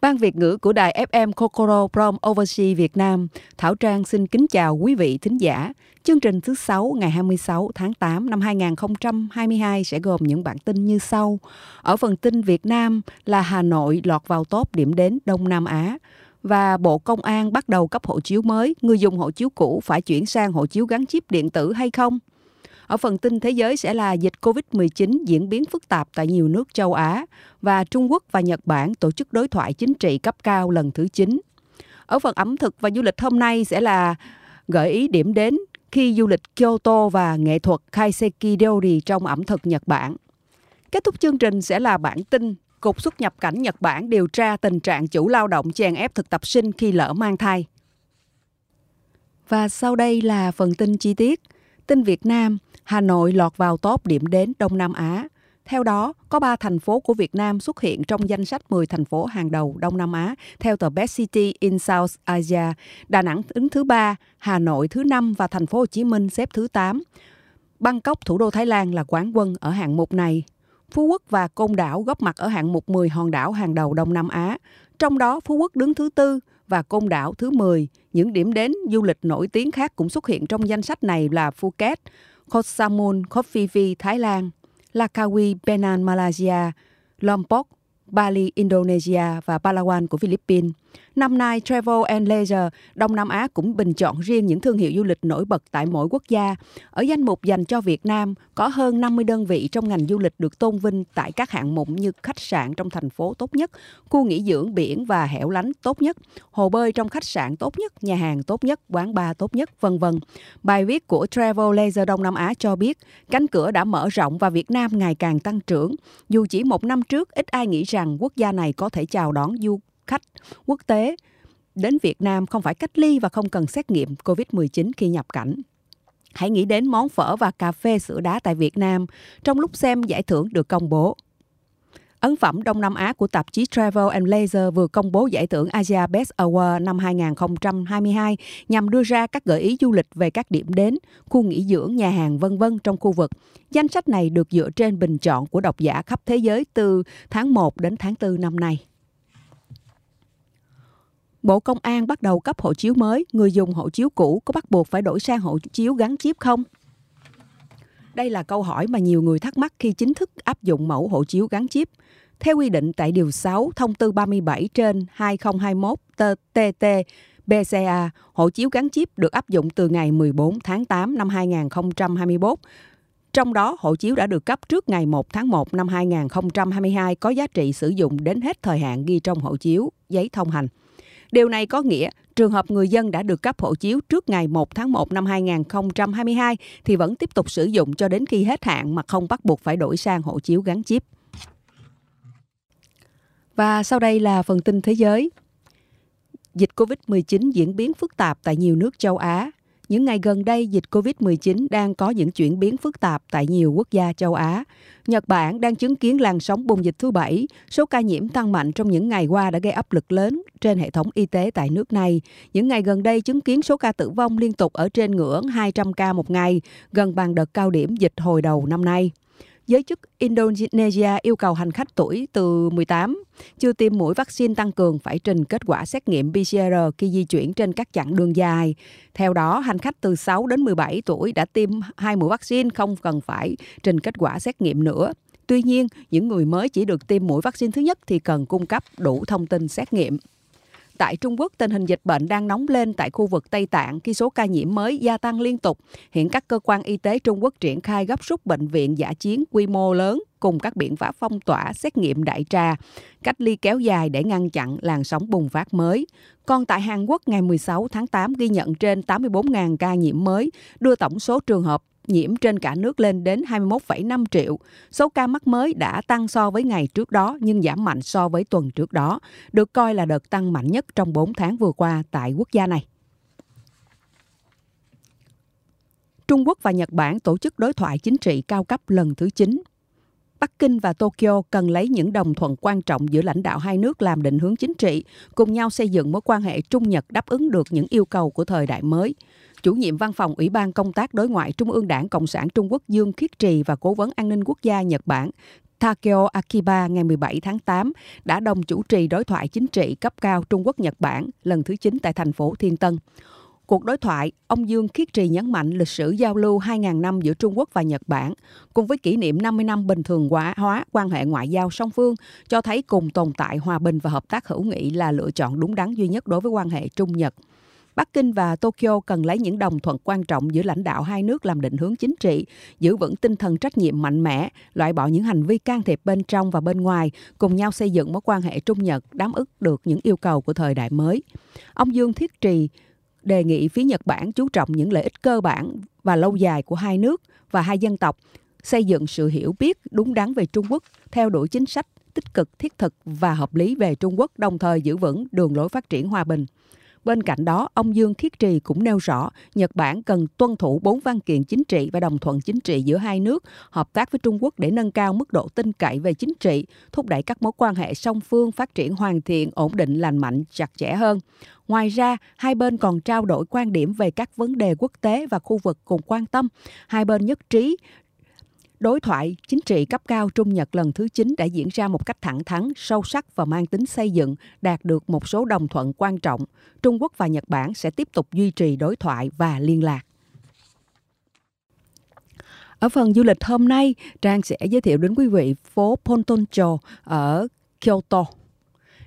Ban Việt ngữ của đài FM Kokoro Prom Overseas Việt Nam, Thảo Trang xin kính chào quý vị thính giả. Chương trình thứ 6 ngày 26 tháng 8 năm 2022 sẽ gồm những bản tin như sau. Ở phần tin Việt Nam là Hà Nội lọt vào top điểm đến Đông Nam Á và Bộ Công an bắt đầu cấp hộ chiếu mới, người dùng hộ chiếu cũ phải chuyển sang hộ chiếu gắn chip điện tử hay không? Ở phần tin thế giới sẽ là dịch COVID-19 diễn biến phức tạp tại nhiều nước châu Á và Trung Quốc và Nhật Bản tổ chức đối thoại chính trị cấp cao lần thứ 9. Ở phần ẩm thực và du lịch hôm nay sẽ là gợi ý điểm đến khi du lịch Kyoto và nghệ thuật Kaiseki Deori trong ẩm thực Nhật Bản. Kết thúc chương trình sẽ là bản tin Cục xuất nhập cảnh Nhật Bản điều tra tình trạng chủ lao động chèn ép thực tập sinh khi lỡ mang thai. Và sau đây là phần tin chi tiết. Tin Việt Nam, Hà Nội lọt vào top điểm đến Đông Nam Á. Theo đó, có 3 thành phố của Việt Nam xuất hiện trong danh sách 10 thành phố hàng đầu Đông Nam Á theo tờ Best City in South Asia. Đà Nẵng đứng thứ 3, Hà Nội thứ 5 và thành phố Hồ Chí Minh xếp thứ 8. Bangkok, thủ đô Thái Lan là quán quân ở hạng mục này. Phú Quốc và Côn Đảo góp mặt ở hạng mục 10 hòn đảo hàng đầu Đông Nam Á. Trong đó Phú Quốc đứng thứ tư và Côn Đảo thứ 10. Những điểm đến du lịch nổi tiếng khác cũng xuất hiện trong danh sách này là Phuket, Koh Samui, Koh Phi Phi, Thái Lan, Langkawi, Penang, Malaysia, Lombok, Bali, Indonesia và Palawan của Philippines. Năm nay, Travel and Leisure Đông Nam Á cũng bình chọn riêng những thương hiệu du lịch nổi bật tại mỗi quốc gia. Ở danh mục dành cho Việt Nam, có hơn 50 đơn vị trong ngành du lịch được tôn vinh tại các hạng mục như khách sạn trong thành phố tốt nhất, khu nghỉ dưỡng biển và hẻo lánh tốt nhất, hồ bơi trong khách sạn tốt nhất, nhà hàng tốt nhất, quán bar tốt nhất, vân vân. Bài viết của Travel Leisure Đông Nam Á cho biết, cánh cửa đã mở rộng và Việt Nam ngày càng tăng trưởng. Dù chỉ một năm trước, ít ai nghĩ rằng quốc gia này có thể chào đón du khách quốc tế đến Việt Nam không phải cách ly và không cần xét nghiệm COVID-19 khi nhập cảnh. Hãy nghĩ đến món phở và cà phê sữa đá tại Việt Nam trong lúc xem giải thưởng được công bố. Ấn phẩm Đông Nam Á của tạp chí Travel and Leisure vừa công bố giải thưởng Asia Best Award năm 2022 nhằm đưa ra các gợi ý du lịch về các điểm đến, khu nghỉ dưỡng, nhà hàng vân vân trong khu vực. Danh sách này được dựa trên bình chọn của độc giả khắp thế giới từ tháng 1 đến tháng 4 năm nay. Bộ Công an bắt đầu cấp hộ chiếu mới, người dùng hộ chiếu cũ có bắt buộc phải đổi sang hộ chiếu gắn chip không? Đây là câu hỏi mà nhiều người thắc mắc khi chính thức áp dụng mẫu hộ chiếu gắn chip. Theo quy định tại Điều 6 Thông tư 37 trên 2021 TT BCA, hộ chiếu gắn chip được áp dụng từ ngày 14 tháng 8 năm 2021. Trong đó, hộ chiếu đã được cấp trước ngày 1 tháng 1 năm 2022 có giá trị sử dụng đến hết thời hạn ghi trong hộ chiếu, giấy thông hành. Điều này có nghĩa trường hợp người dân đã được cấp hộ chiếu trước ngày 1 tháng 1 năm 2022 thì vẫn tiếp tục sử dụng cho đến khi hết hạn mà không bắt buộc phải đổi sang hộ chiếu gắn chip. Và sau đây là phần tin thế giới. Dịch COVID-19 diễn biến phức tạp tại nhiều nước châu Á. Những ngày gần đây, dịch COVID-19 đang có những chuyển biến phức tạp tại nhiều quốc gia châu Á. Nhật Bản đang chứng kiến làn sóng bùng dịch thứ bảy. Số ca nhiễm tăng mạnh trong những ngày qua đã gây áp lực lớn trên hệ thống y tế tại nước này. Những ngày gần đây chứng kiến số ca tử vong liên tục ở trên ngưỡng 200 ca một ngày, gần bằng đợt cao điểm dịch hồi đầu năm nay giới chức Indonesia yêu cầu hành khách tuổi từ 18 chưa tiêm mũi vaccine tăng cường phải trình kết quả xét nghiệm PCR khi di chuyển trên các chặng đường dài. Theo đó, hành khách từ 6 đến 17 tuổi đã tiêm hai mũi vaccine không cần phải trình kết quả xét nghiệm nữa. Tuy nhiên, những người mới chỉ được tiêm mũi vaccine thứ nhất thì cần cung cấp đủ thông tin xét nghiệm. Tại Trung Quốc, tình hình dịch bệnh đang nóng lên tại khu vực Tây Tạng khi số ca nhiễm mới gia tăng liên tục. Hiện các cơ quan y tế Trung Quốc triển khai gấp rút bệnh viện giả chiến quy mô lớn cùng các biện pháp phong tỏa, xét nghiệm đại trà, cách ly kéo dài để ngăn chặn làn sóng bùng phát mới. Còn tại Hàn Quốc, ngày 16 tháng 8 ghi nhận trên 84.000 ca nhiễm mới, đưa tổng số trường hợp nhiễm trên cả nước lên đến 21,5 triệu. Số ca mắc mới đã tăng so với ngày trước đó nhưng giảm mạnh so với tuần trước đó, được coi là đợt tăng mạnh nhất trong 4 tháng vừa qua tại quốc gia này. Trung Quốc và Nhật Bản tổ chức đối thoại chính trị cao cấp lần thứ 9. Bắc Kinh và Tokyo cần lấy những đồng thuận quan trọng giữa lãnh đạo hai nước làm định hướng chính trị, cùng nhau xây dựng mối quan hệ Trung Nhật đáp ứng được những yêu cầu của thời đại mới chủ nhiệm văn phòng Ủy ban Công tác Đối ngoại Trung ương Đảng Cộng sản Trung Quốc Dương Khiết Trì và Cố vấn An ninh Quốc gia Nhật Bản Takeo Akiba ngày 17 tháng 8 đã đồng chủ trì đối thoại chính trị cấp cao Trung Quốc-Nhật Bản lần thứ 9 tại thành phố Thiên Tân. Cuộc đối thoại, ông Dương Khiết Trì nhấn mạnh lịch sử giao lưu 2.000 năm giữa Trung Quốc và Nhật Bản, cùng với kỷ niệm 50 năm bình thường hóa, hóa quan hệ ngoại giao song phương, cho thấy cùng tồn tại hòa bình và hợp tác hữu nghị là lựa chọn đúng đắn duy nhất đối với quan hệ Trung-Nhật. Bắc Kinh và Tokyo cần lấy những đồng thuận quan trọng giữa lãnh đạo hai nước làm định hướng chính trị, giữ vững tinh thần trách nhiệm mạnh mẽ, loại bỏ những hành vi can thiệp bên trong và bên ngoài, cùng nhau xây dựng mối quan hệ Trung Nhật đáp ứng được những yêu cầu của thời đại mới. Ông Dương Thiết Trì đề nghị phía Nhật Bản chú trọng những lợi ích cơ bản và lâu dài của hai nước và hai dân tộc, xây dựng sự hiểu biết đúng đắn về Trung Quốc, theo đuổi chính sách tích cực, thiết thực và hợp lý về Trung Quốc, đồng thời giữ vững đường lối phát triển hòa bình. Bên cạnh đó, ông Dương Khiết Trì cũng nêu rõ Nhật Bản cần tuân thủ bốn văn kiện chính trị và đồng thuận chính trị giữa hai nước, hợp tác với Trung Quốc để nâng cao mức độ tin cậy về chính trị, thúc đẩy các mối quan hệ song phương phát triển hoàn thiện, ổn định, lành mạnh, chặt chẽ hơn. Ngoài ra, hai bên còn trao đổi quan điểm về các vấn đề quốc tế và khu vực cùng quan tâm. Hai bên nhất trí Đối thoại chính trị cấp cao Trung Nhật lần thứ 9 đã diễn ra một cách thẳng thắn, sâu sắc và mang tính xây dựng, đạt được một số đồng thuận quan trọng. Trung Quốc và Nhật Bản sẽ tiếp tục duy trì đối thoại và liên lạc. Ở phần du lịch hôm nay, Trang sẽ giới thiệu đến quý vị phố Pontoncho ở Kyoto.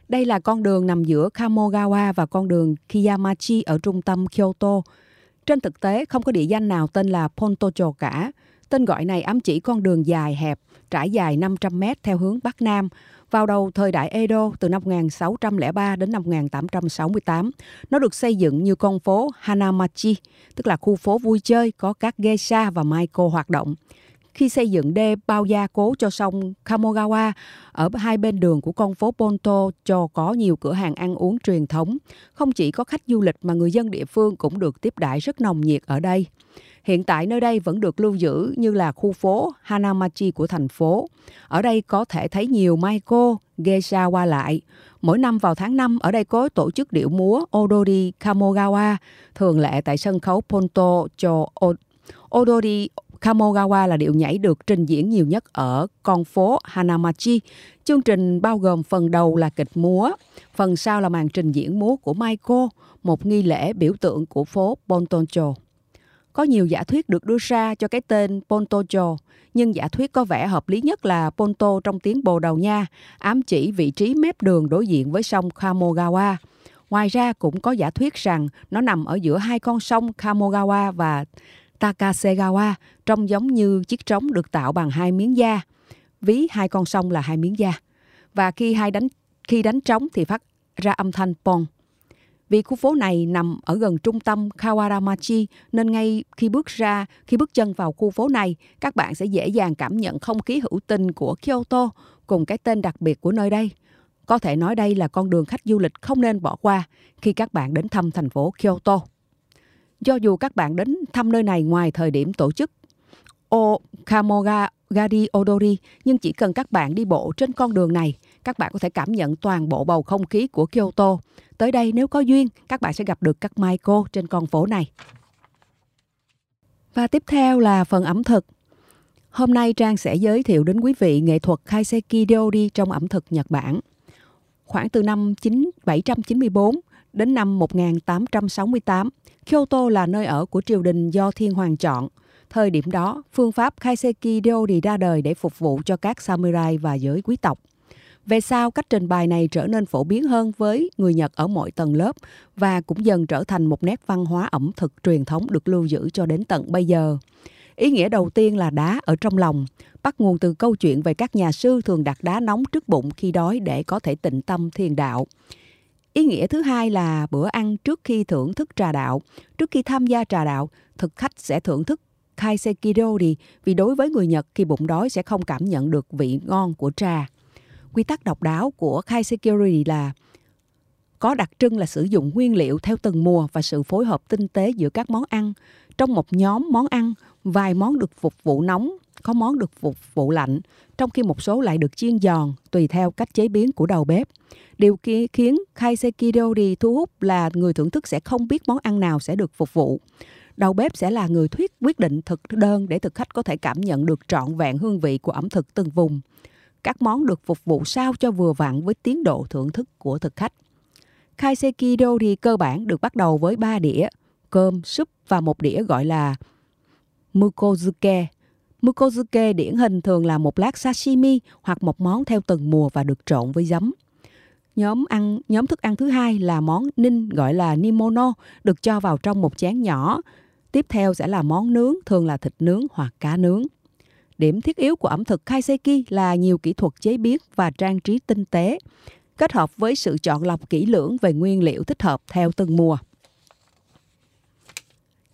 Đây là con đường nằm giữa Kamogawa và con đường Kiyamachi ở trung tâm Kyoto. Trên thực tế, không có địa danh nào tên là Pontocho cả. Tên gọi này ám chỉ con đường dài hẹp, trải dài 500 mét theo hướng Bắc Nam. Vào đầu thời đại Edo từ năm 1603 đến năm 1868, nó được xây dựng như con phố Hanamachi, tức là khu phố vui chơi có các geisha và maiko hoạt động khi xây dựng đê bao gia cố cho sông Kamogawa ở hai bên đường của con phố Ponto cho có nhiều cửa hàng ăn uống truyền thống. Không chỉ có khách du lịch mà người dân địa phương cũng được tiếp đãi rất nồng nhiệt ở đây. Hiện tại nơi đây vẫn được lưu giữ như là khu phố Hanamachi của thành phố. Ở đây có thể thấy nhiều maiko, geisha qua lại. Mỗi năm vào tháng 5, ở đây có tổ chức điệu múa Odori Kamogawa, thường lệ tại sân khấu Ponto cho Odori Kamogawa là điệu nhảy được trình diễn nhiều nhất ở con phố Hanamachi. Chương trình bao gồm phần đầu là kịch múa, phần sau là màn trình diễn múa của Maiko, một nghi lễ biểu tượng của phố Pontoncho. Có nhiều giả thuyết được đưa ra cho cái tên Pontocho, nhưng giả thuyết có vẻ hợp lý nhất là Ponto trong tiếng Bồ Đào Nha, ám chỉ vị trí mép đường đối diện với sông Kamogawa. Ngoài ra cũng có giả thuyết rằng nó nằm ở giữa hai con sông Kamogawa và Takasegawa, trông giống như chiếc trống được tạo bằng hai miếng da. Ví hai con sông là hai miếng da. Và khi hai đánh khi đánh trống thì phát ra âm thanh pong. Vì khu phố này nằm ở gần trung tâm Kawaramachi nên ngay khi bước ra, khi bước chân vào khu phố này, các bạn sẽ dễ dàng cảm nhận không khí hữu tình của Kyoto cùng cái tên đặc biệt của nơi đây. Có thể nói đây là con đường khách du lịch không nên bỏ qua khi các bạn đến thăm thành phố Kyoto. Do dù các bạn đến thăm nơi này ngoài thời điểm tổ chức O Gari Odori, nhưng chỉ cần các bạn đi bộ trên con đường này, các bạn có thể cảm nhận toàn bộ bầu không khí của Kyoto. Tới đây nếu có duyên, các bạn sẽ gặp được các Maiko trên con phố này. Và tiếp theo là phần ẩm thực. Hôm nay Trang sẽ giới thiệu đến quý vị nghệ thuật Kaiseki Ryori trong ẩm thực Nhật Bản. Khoảng từ năm 794 đến năm 1868, Kyoto là nơi ở của triều đình do thiên hoàng chọn. Thời điểm đó, phương pháp Kaiseki Ryori ra đời để phục vụ cho các samurai và giới quý tộc. Về sau, cách trình bày này trở nên phổ biến hơn với người Nhật ở mọi tầng lớp và cũng dần trở thành một nét văn hóa ẩm thực truyền thống được lưu giữ cho đến tận bây giờ. Ý nghĩa đầu tiên là đá ở trong lòng, bắt nguồn từ câu chuyện về các nhà sư thường đặt đá nóng trước bụng khi đói để có thể tịnh tâm thiền đạo. Ý nghĩa thứ hai là bữa ăn trước khi thưởng thức trà đạo. Trước khi tham gia trà đạo, thực khách sẽ thưởng thức Kaisekirori vì đối với người Nhật khi bụng đói sẽ không cảm nhận được vị ngon của trà. Quy tắc độc đáo của Kaisekirori là có đặc trưng là sử dụng nguyên liệu theo từng mùa và sự phối hợp tinh tế giữa các món ăn. Trong một nhóm món ăn, vài món được phục vụ nóng, có món được phục vụ lạnh, trong khi một số lại được chiên giòn tùy theo cách chế biến của đầu bếp. Điều khiến Kaisekidori thu hút là người thưởng thức sẽ không biết món ăn nào sẽ được phục vụ. Đầu bếp sẽ là người thuyết quyết định thực đơn để thực khách có thể cảm nhận được trọn vẹn hương vị của ẩm thực từng vùng. các món được phục vụ sao cho vừa vặn với tiến độ thưởng thức của thực khách. Kaisekidori cơ bản được bắt đầu với 3 đĩa, cơm, súp và một đĩa gọi là Mukozuke. Mukozuke điển hình thường là một lát sashimi hoặc một món theo từng mùa và được trộn với giấm. Nhóm ăn nhóm thức ăn thứ hai là món ninh gọi là nimono được cho vào trong một chén nhỏ. Tiếp theo sẽ là món nướng thường là thịt nướng hoặc cá nướng. Điểm thiết yếu của ẩm thực kaiseki là nhiều kỹ thuật chế biến và trang trí tinh tế, kết hợp với sự chọn lọc kỹ lưỡng về nguyên liệu thích hợp theo từng mùa.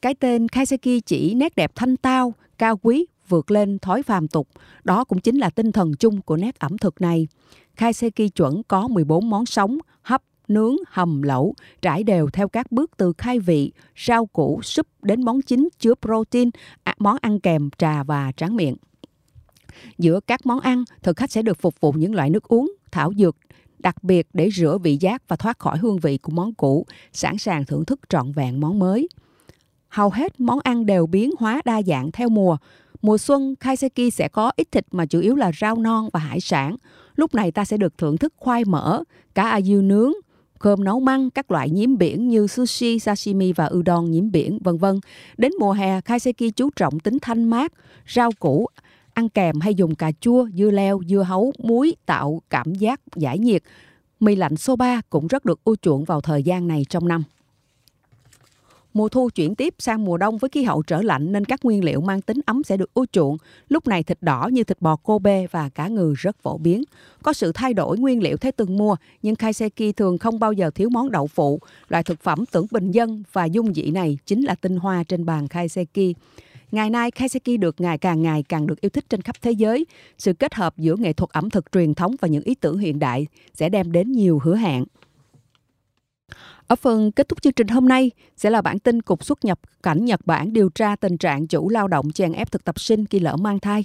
Cái tên kaiseki chỉ nét đẹp thanh tao, cao quý, vượt lên thói phàm tục. Đó cũng chính là tinh thần chung của nét ẩm thực này. Kaiseki chuẩn có 14 món sống, hấp, nướng, hầm, lẩu, trải đều theo các bước từ khai vị, rau củ, súp đến món chính chứa protein, à, món ăn kèm, trà và tráng miệng. Giữa các món ăn, thực khách sẽ được phục vụ những loại nước uống, thảo dược, đặc biệt để rửa vị giác và thoát khỏi hương vị của món cũ, sẵn sàng thưởng thức trọn vẹn món mới. Hầu hết món ăn đều biến hóa đa dạng theo mùa. Mùa xuân, kaiseki sẽ có ít thịt mà chủ yếu là rau non và hải sản. Lúc này ta sẽ được thưởng thức khoai mỡ, cá ayu nướng, cơm nấu măng, các loại nhiễm biển như sushi, sashimi và udon nhiễm biển, vân vân. Đến mùa hè, kaiseki chú trọng tính thanh mát, rau củ, ăn kèm hay dùng cà chua, dưa leo, dưa hấu, muối tạo cảm giác giải nhiệt. Mì lạnh soba cũng rất được ưa chuộng vào thời gian này trong năm. Mùa thu chuyển tiếp sang mùa đông với khí hậu trở lạnh nên các nguyên liệu mang tính ấm sẽ được ưa chuộng. Lúc này thịt đỏ như thịt bò Kobe và cá ngừ rất phổ biến. Có sự thay đổi nguyên liệu theo từng mùa, nhưng kaiseki thường không bao giờ thiếu món đậu phụ. Loại thực phẩm tưởng bình dân và dung dị này chính là tinh hoa trên bàn kaiseki. Ngày nay, kaiseki được ngày càng ngày càng được yêu thích trên khắp thế giới. Sự kết hợp giữa nghệ thuật ẩm thực truyền thống và những ý tưởng hiện đại sẽ đem đến nhiều hứa hẹn. Ở phần kết thúc chương trình hôm nay, sẽ là bản tin Cục xuất nhập cảnh Nhật Bản điều tra tình trạng chủ lao động chèn ép thực tập sinh khi lỡ mang thai.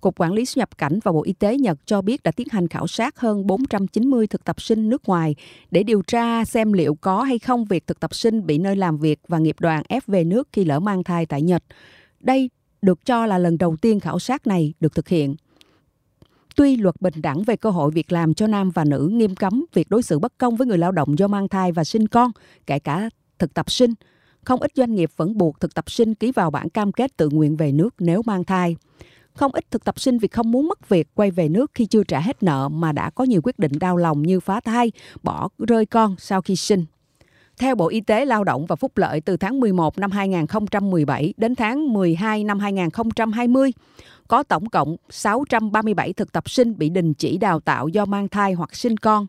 Cục Quản lý xuất nhập cảnh và Bộ Y tế Nhật cho biết đã tiến hành khảo sát hơn 490 thực tập sinh nước ngoài để điều tra xem liệu có hay không việc thực tập sinh bị nơi làm việc và nghiệp đoàn ép về nước khi lỡ mang thai tại Nhật. Đây được cho là lần đầu tiên khảo sát này được thực hiện. Tuy luật bình đẳng về cơ hội việc làm cho nam và nữ nghiêm cấm việc đối xử bất công với người lao động do mang thai và sinh con, kể cả thực tập sinh, không ít doanh nghiệp vẫn buộc thực tập sinh ký vào bản cam kết tự nguyện về nước nếu mang thai. Không ít thực tập sinh vì không muốn mất việc quay về nước khi chưa trả hết nợ mà đã có nhiều quyết định đau lòng như phá thai, bỏ rơi con sau khi sinh. Theo Bộ Y tế Lao động và Phúc lợi từ tháng 11 năm 2017 đến tháng 12 năm 2020, có tổng cộng 637 thực tập sinh bị đình chỉ đào tạo do mang thai hoặc sinh con.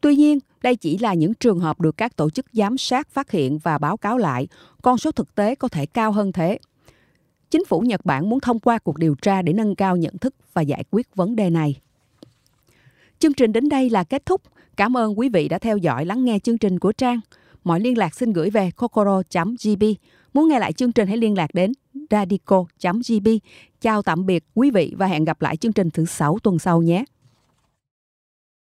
Tuy nhiên, đây chỉ là những trường hợp được các tổ chức giám sát phát hiện và báo cáo lại, con số thực tế có thể cao hơn thế. Chính phủ Nhật Bản muốn thông qua cuộc điều tra để nâng cao nhận thức và giải quyết vấn đề này. Chương trình đến đây là kết thúc. Cảm ơn quý vị đã theo dõi lắng nghe chương trình của Trang. Mọi liên lạc xin gửi về kokoro.gb. Muốn nghe lại chương trình hãy liên lạc đến radico.gb. Chào tạm biệt quý vị và hẹn gặp lại chương trình thứ sáu tuần sau nhé.